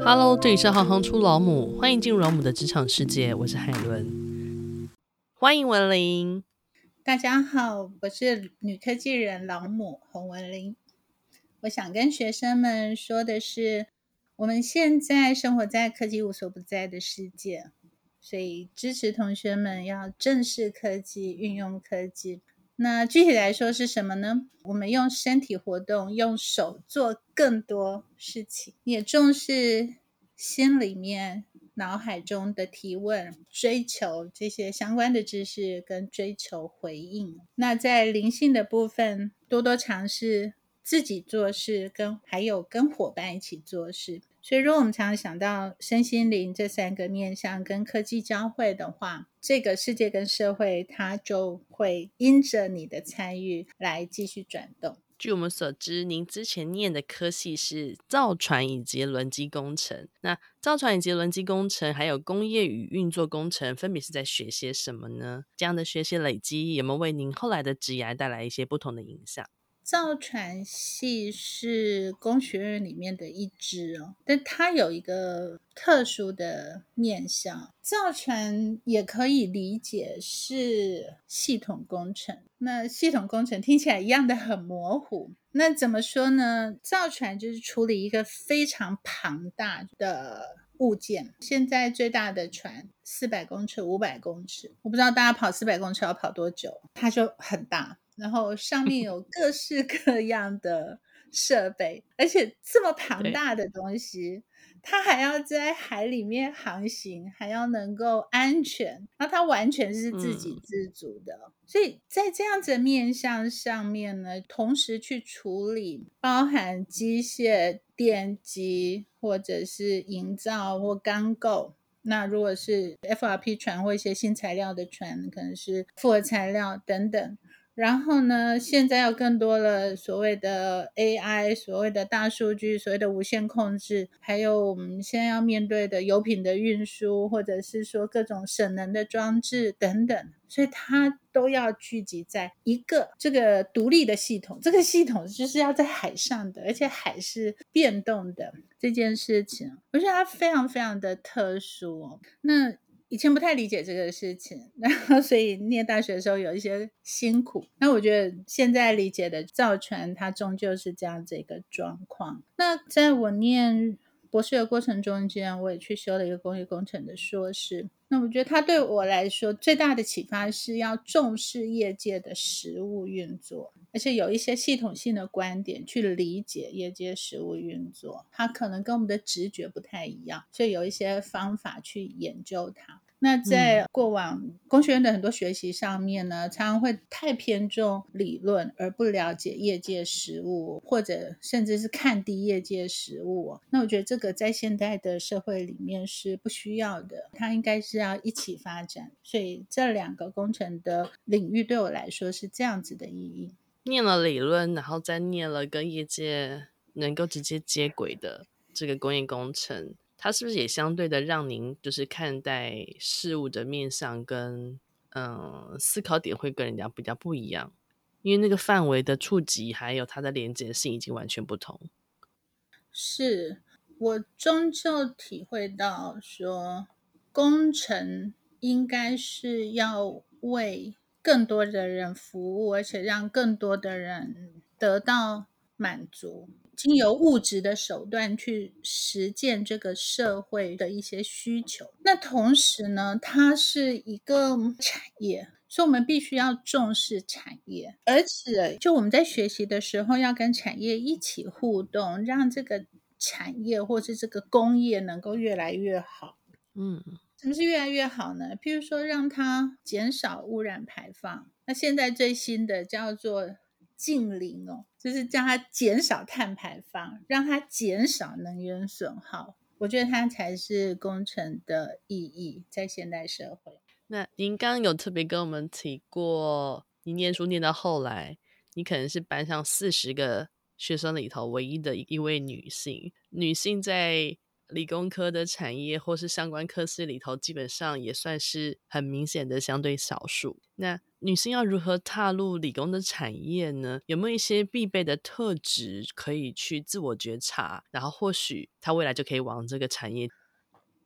Hello，这里是行行出老母，欢迎进入老母的职场世界，我是海伦，欢迎文玲。大家好，我是女科技人老母洪文玲。我想跟学生们说的是，我们现在生活在科技无所不在的世界，所以支持同学们要正视科技，运用科技。那具体来说是什么呢？我们用身体活动，用手做更多事情，也重视心里面、脑海中的提问，追求这些相关的知识跟追求回应。那在灵性的部分，多多尝试自己做事，跟还有跟伙伴一起做事。所以，如果我们常常想到身心灵这三个面向跟科技交汇的话，这个世界跟社会它就会因着你的参与来继续转动。据我们所知，您之前念的科系是造船以及轮机工程。那造船以及轮机工程，还有工业与运作工程，分别是在学些什么呢？这样的学习累积，有没有为您后来的职业带来一些不同的影响？造船系是工学院里面的一支哦，但它有一个特殊的面向。造船也可以理解是系统工程，那系统工程听起来一样的很模糊。那怎么说呢？造船就是处理一个非常庞大的物件。现在最大的船四百公尺、五百公尺，我不知道大家跑四百公尺要跑多久，它就很大。然后上面 有各式各样的设备，而且这么庞大的东西，它还要在海里面航行，还要能够安全，那它完全是自给自足的。嗯。所以在这样子的面向上面呢，同时去处理包含机械、电机，或者是营造或钢构。那如果是 FRP 船或一些新材料的船，可能是复合材料等等。然后呢，现在要更多了，所谓的 AI，所谓的大数据，所谓的无线控制，还有我们现在要面对的油品的运输，或者是说各种省能的装置等等，所以它都要聚集在一个这个独立的系统。这个系统就是要在海上的，而且海是变动的这件事情，我觉得它非常非常的特殊。那以前不太理解这个事情，然后所以念大学的时候有一些辛苦。那我觉得现在理解的造船，它终究是这样子一个状况。那在我念博士的过程中间，我也去修了一个工业工程的硕士。那我觉得它对我来说最大的启发是要重视业界的实物运作，而且有一些系统性的观点去理解业界实物运作。它可能跟我们的直觉不太一样，所以有一些方法去研究它。那在过往工学院的很多学习上面呢，常常会太偏重理论，而不了解业界实务，或者甚至是看低业界实务。那我觉得这个在现代的社会里面是不需要的，它应该是要一起发展。所以这两个工程的领域对我来说是这样子的意义。念了理论，然后再念了跟业界能够直接接轨的这个工业工程。它是不是也相对的让您就是看待事物的面向跟嗯思考点会跟人家比较不一样？因为那个范围的触及还有它的连接性已经完全不同。是我终究体会到说，工程应该是要为更多的人服务，而且让更多的人得到满足。经由物质的手段去实践这个社会的一些需求，那同时呢，它是一个产业，所以我们必须要重视产业，而且就我们在学习的时候要跟产业一起互动，让这个产业或是这个工业能够越来越好。嗯，什么是越来越好呢？譬如说，让它减少污染排放。那现在最新的叫做近零哦。就是叫它减少碳排放，让它减少能源损耗。我觉得它才是工程的意义，在现代社会。那您刚刚有特别跟我们提过，你念书念到后来，你可能是班上四十个学生里头唯一的一位女性。女性在理工科的产业或是相关科系里头，基本上也算是很明显的相对少数。那女性要如何踏入理工的产业呢？有没有一些必备的特质可以去自我觉察？然后或许她未来就可以往这个产业。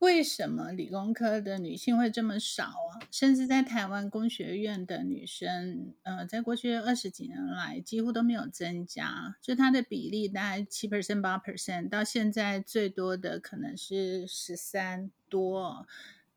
为什么理工科的女性会这么少啊？甚至在台湾工学院的女生，呃，在过去二十几年来几乎都没有增加，就她的比例大概七 percent 八 percent，到现在最多的可能是十三多。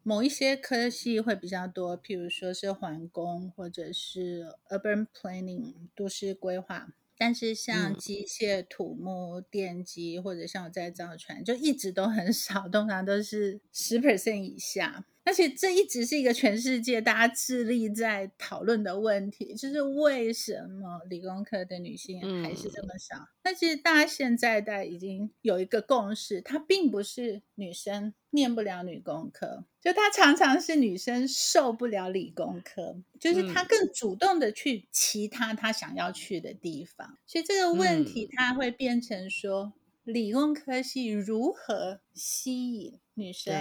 某一些科系会比较多，譬如说是环工或者是 urban planning 都市规划。但是像机械、土木、电机，或者像我在造船，就一直都很少，通常都是十 percent 以下。而且这一直是一个全世界大家致力在讨论的问题，就是为什么理工科的女性还是这么少？那其实大家现在在已经有一个共识，它并不是女生念不了女工科，就她常常是女生受不了理工科，就是她更主动的去其他她想要去的地方。所以这个问题它会变成说，理工科系如何吸引女生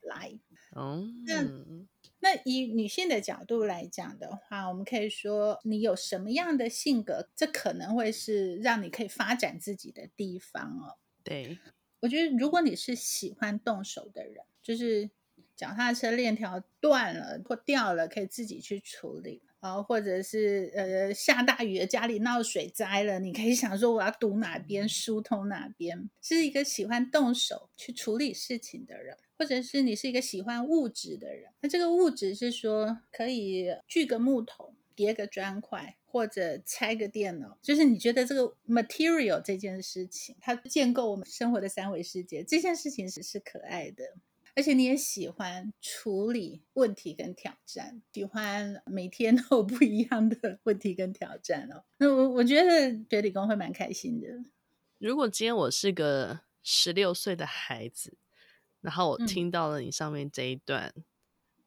来？哦，那那以女性的角度来讲的话，我们可以说，你有什么样的性格，这可能会是让你可以发展自己的地方哦。对，我觉得如果你是喜欢动手的人，就是脚踏车链条断了或掉了，可以自己去处理。啊，或者是呃下大雨了，家里闹水灾了，你可以想说我要堵哪边，疏通哪边，是一个喜欢动手去处理事情的人，或者是你是一个喜欢物质的人。那这个物质是说可以锯个木头，叠个砖块，或者拆个电脑，就是你觉得这个 material 这件事情，它建构我们生活的三维世界，这件事情是是可爱的。而且你也喜欢处理问题跟挑战，喜欢每天都有不一样的问题跟挑战哦。那我我觉得学理工会蛮开心的。如果今天我是个十六岁的孩子，然后我听到了你上面这一段，嗯、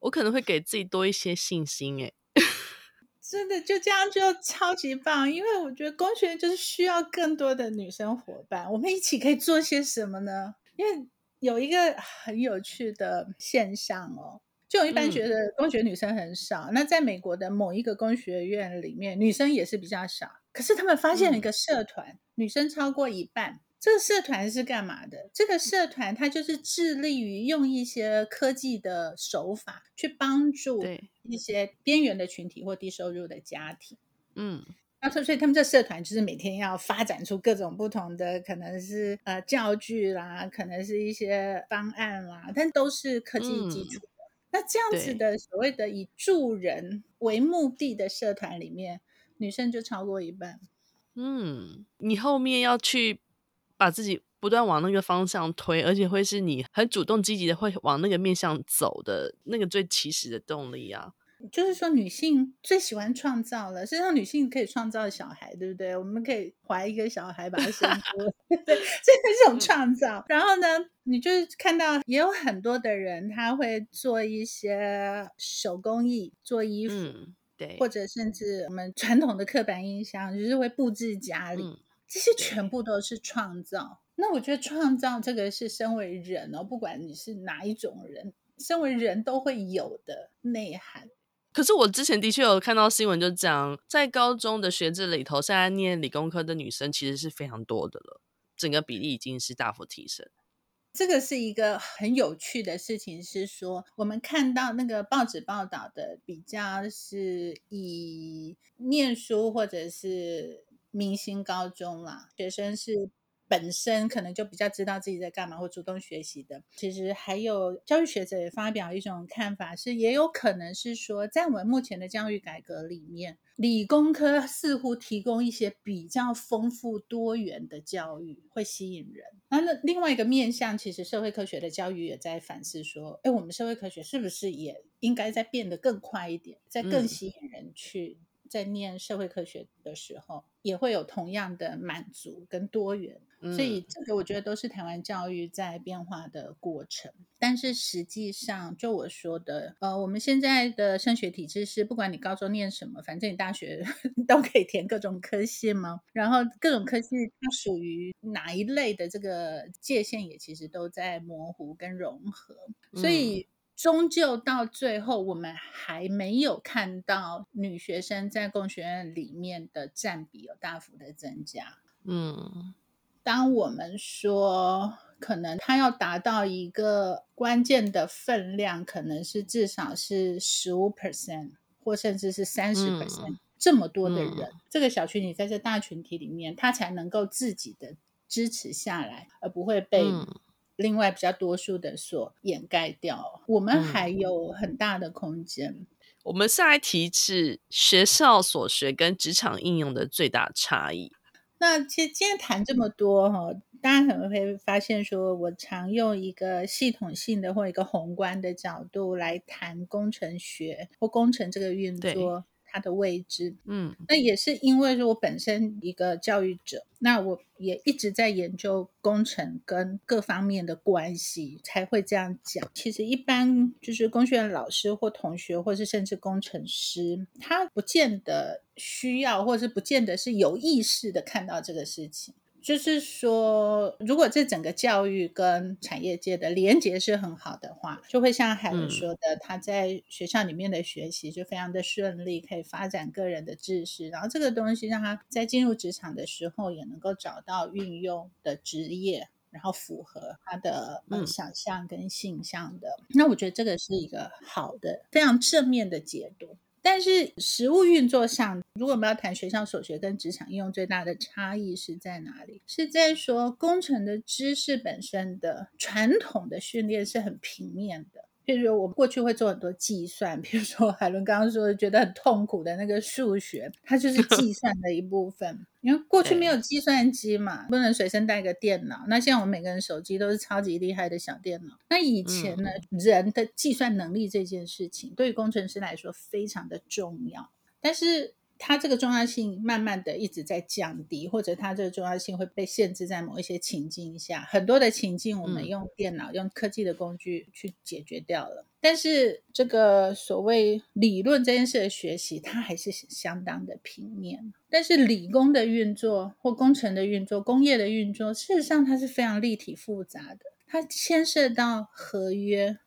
我可能会给自己多一些信心。哎，真的就这样就超级棒，因为我觉得工学院就是需要更多的女生伙伴，我们一起可以做些什么呢？因为有一个很有趣的现象哦，就我一般觉得工学女生很少，嗯，那在美国的某一个工学院里面，女生也是比较少。可是他们发现了一个社团，嗯，女生超过一半。这个社团是干嘛的？这个社团它就是致力于用一些科技的手法去帮助一些边缘的群体或低收入的家庭。嗯。然后，所以他们这社团就是每天要发展出各种不同的，可能是呃教具啦，可能是一些方案啦，但都是科技基础的。嗯、那这样子的所谓的以助人为目的的社团里面，女生就超过一半。嗯，你后面要去把自己不断往那个方向推，而且会是你很主动积极的会往那个面向走的那个最起始的动力啊。就是说，女性最喜欢创造了。实际上，女性可以创造小孩，对不对？我们可以怀一个小孩，把它生出来，对，这是一种创造。然后呢，你就是看到也有很多的人，他会做一些手工艺，做衣服，嗯、对，或者甚至我们传统的刻板印象，就是会布置家里，嗯、这些全部都是创造。那我觉得创造这个是身为人哦，不管你是哪一种人，身为人都会有的内涵。可是我之前的确有看到新闻，就讲在高中的学制里头，现在念理工科的女生其实是非常多的了，整个比例已经是大幅提升。这个是一个很有趣的事情，是说我们看到那个报纸报道的比较是以念书或者是明星高中啦，学生是。本身可能就比较知道自己在干嘛或主动学习的，其实还有教育学者也发表一种看法，是也有可能是说，在我们目前的教育改革里面，理工科似乎提供一些比较丰富多元的教育，会吸引人。那那另外一个面向，其实社会科学的教育也在反思说，哎，我们社会科学是不是也应该在变得更快一点，再更吸引人去。在念社会科学的时候，也会有同样的满足跟多元，嗯，所以这个我觉得都是台湾教育在变化的过程。但是实际上，就我说的，呃，我们现在的升学体制是，不管你高中念什么，反正你大学 都可以填各种科系嘛。然后各种科系它属于哪一类的这个界限，也其实都在模糊跟融合。所以终究到最后，我们还没有看到女学生在工学院里面的占比有大幅的增加。嗯，当我们说可能她要达到一个关键的分量，可能是至少是十五 percent 或甚至是三十 percent，这么多的人，嗯、这个小群体在这大群体里面，他才能够自己的支持下来，而不会被。另外比较多数的所掩盖掉，我们还有很大的空间。嗯、我们下一题是学校所学跟职场应用的最大差异。那其实今天谈这么多哈，大家可能会发现，说我常用一个系统性的或一个宏观的角度来谈工程学或工程这个运作。它的位置，嗯，那也是因为说我本身一个教育者，那我也一直在研究工程跟各方面的关系，才会这样讲。其实一般就是工学院老师或同学，或是甚至工程师，他不见得需要，或是不见得是有意识的看到这个事情。就是说，如果这整个教育跟产业界的连接是很好的话，就会像海伦说的，嗯、他在学校里面的学习就非常的顺利，可以发展个人的知识，然后这个东西让他在进入职场的时候也能够找到运用的职业，然后符合他的、呃、想象跟性向的。嗯、那我觉得这个是一个好的、非常正面的解读。但是实物运作上，如果我们要谈学校所学跟职场应用最大的差异是在哪里？是在说工程的知识本身的传统的训练是很平面的。譬如说，我过去会做很多计算，比如说海伦刚刚说的觉得很痛苦的那个数学，它就是计算的一部分。因为过去没有计算机嘛，不能随身带个电脑。那现在我们每个人手机都是超级厉害的小电脑。那以前呢，嗯、人的计算能力这件事情，对于工程师来说非常的重要，但是。它这个重要性慢慢的一直在降低，或者它这个重要性会被限制在某一些情境下。很多的情境我们用电脑、嗯、用科技的工具去解决掉了，但是这个所谓理论这件事的学习，它还是相当的平面。但是理工的运作或工程的运作、工业的运作，事实上它是非常立体复杂的，它牵涉到合约、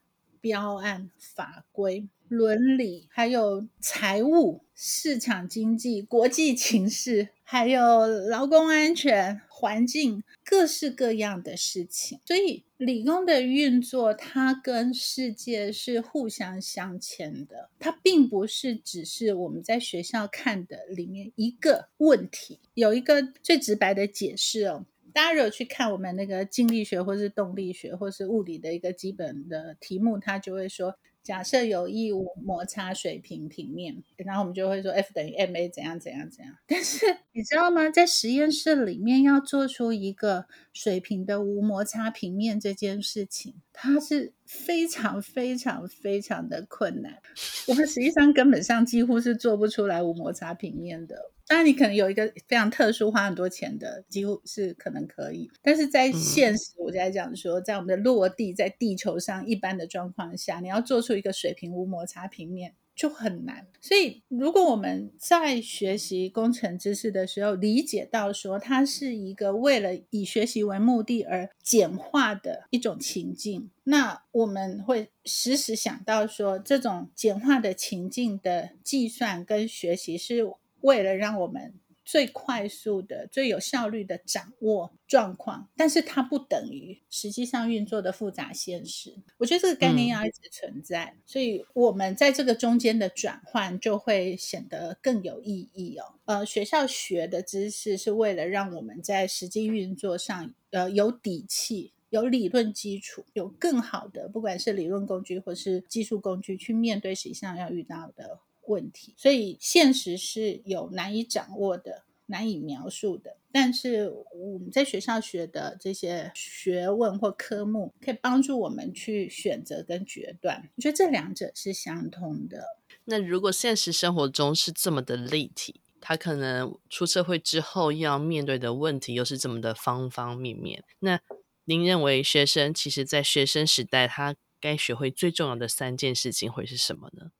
标案、法规。伦理，还有财务、市场经济、国际情势，还有劳工安全、环境，各式各样的事情。所以，理工的运作，它跟世界是互相镶嵌的。它并不是只是我们在学校看的里面一个问题。有一个最直白的解释哦，大家如果去看我们那个静力学，或是动力学，或是物理的一个基本的题目，它就会说。假设有义无摩擦水平平面，然后我们就会说 F 等于 ma 怎样怎样怎样。但是你知道吗？在实验室里面要做出一个水平的无摩擦平面这件事情，它是非常非常非常的困难。我们实际上根本上几乎是做不出来无摩擦平面的。当然，你可能有一个非常特殊、花很多钱的，几乎是可能可以。但是在现实，我就在讲说，在我们的落地，在地球上一般的状况下，你要做出一个水平无摩擦平面就很难。所以，如果我们在学习工程知识的时候，理解到说它是一个为了以学习为目的而简化的一种情境，那我们会时时想到说，这种简化的情境的计算跟学习是。为了让我们最快速的、最有效率的掌握状况，但是它不等于实际上运作的复杂现实。我觉得这个概念要一直存在，嗯、所以我们在这个中间的转换就会显得更有意义哦。呃，学校学的知识是为了让我们在实际运作上，呃，有底气、有理论基础、有更好的，不管是理论工具或是技术工具，去面对实际上要遇到的。问题，所以现实是有难以掌握的、难以描述的。但是我们在学校学的这些学问或科目，可以帮助我们去选择跟决断。我觉得这两者是相通的。那如果现实生活中是这么的立体，他可能出社会之后要面对的问题又是这么的方方面面。那您认为学生其实在学生时代，他该学会最重要的三件事情会是什么呢？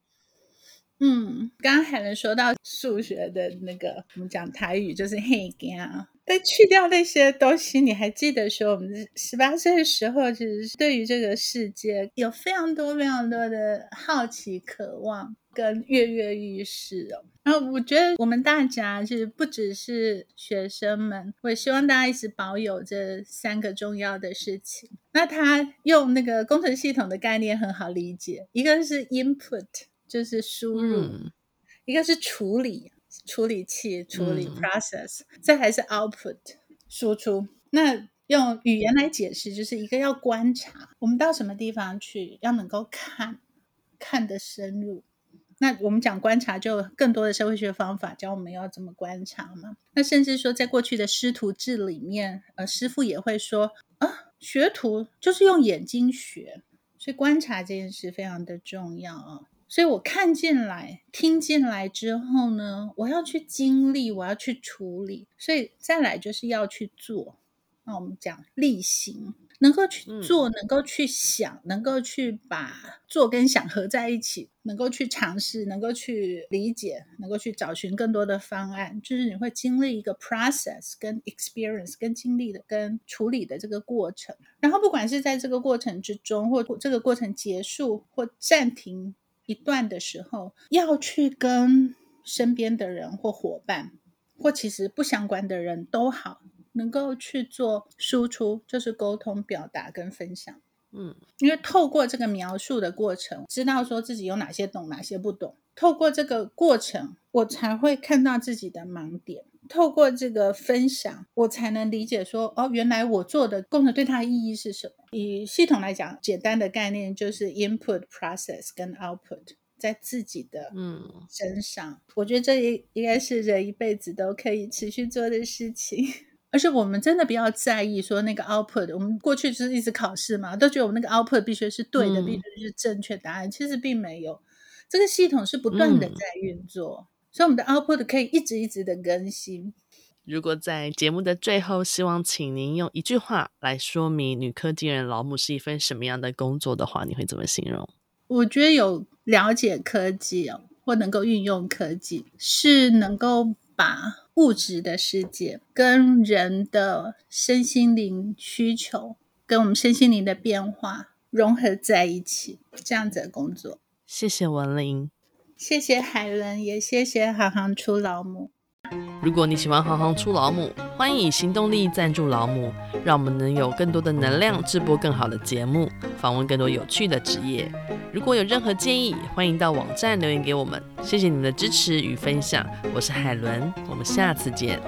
嗯，刚刚还能说到数学的那个，我们讲台语就是“嘿惊”，但去掉那些东西，你还记得说，我们十八岁的时候，其实对于这个世界有非常多、非常多的好奇、渴望跟跃跃欲试哦。然后我觉得我们大家就是不只是学生们，我也希望大家一直保有这三个重要的事情。那他用那个工程系统的概念很好理解，一个是 input，就是输入；嗯、一个是处理。处理器处理 process，这、嗯、还是 output 输出。那用语言来解释，就是一个要观察，我们到什么地方去，要能够看，看得深入。那我们讲观察，就更多的社会学方法教我们要怎么观察嘛。那甚至说，在过去的师徒制里面，呃，师傅也会说啊，学徒就是用眼睛学，所以观察这件事非常的重要啊。所以我看进来、听进来之后呢，我要去经历，我要去处理，所以再来就是要去做。那我们讲力行，能够去做，能够去想，能够去把做跟想合在一起，能够去尝试，能够去理解，能够去找寻更多的方案，就是你会经历一个 process、跟 experience、跟经历的、跟处理的这个过程。然后不管是在这个过程之中，或这个过程结束或暂停。一段的时候，要去跟身边的人或伙伴，或其实不相关的人都好，能够去做输出，就是沟通、表达跟分享。嗯，因为透过这个描述的过程，知道说自己有哪些懂，哪些不懂。透过这个过程，我才会看到自己的盲点。透过这个分享，我才能理解说，哦，原来我做的工程对它的意义是什么。以系统来讲，简单的概念就是 input、process 跟 output 在自己的嗯身上。嗯、我觉得这也应该是人一辈子都可以持续做的事情。而且我们真的不要在意说那个 output，我们过去就是一直考试嘛，都觉得我们那个 output 必须是对的，嗯、必须是正确答案。其实并没有，这个系统是不断的在运作。嗯所以我们的 output 可以一直一直的更新。如果在节目的最后，希望请您用一句话来说明女科技人劳模是一份什么样的工作的话，你会怎么形容？我觉得有了解科技哦，或能够运用科技，是能够把物质的世界跟人的身心灵需求，跟我们身心灵的变化融合在一起，这样子的工作。谢谢文玲。谢谢海伦，也谢谢行行出老母。如果你喜欢行行出老母，欢迎以行动力赞助老母，让我们能有更多的能量制播更好的节目，访问更多有趣的职业。如果有任何建议，欢迎到网站留言给我们。谢谢你们的支持与分享，我是海伦，我们下次见。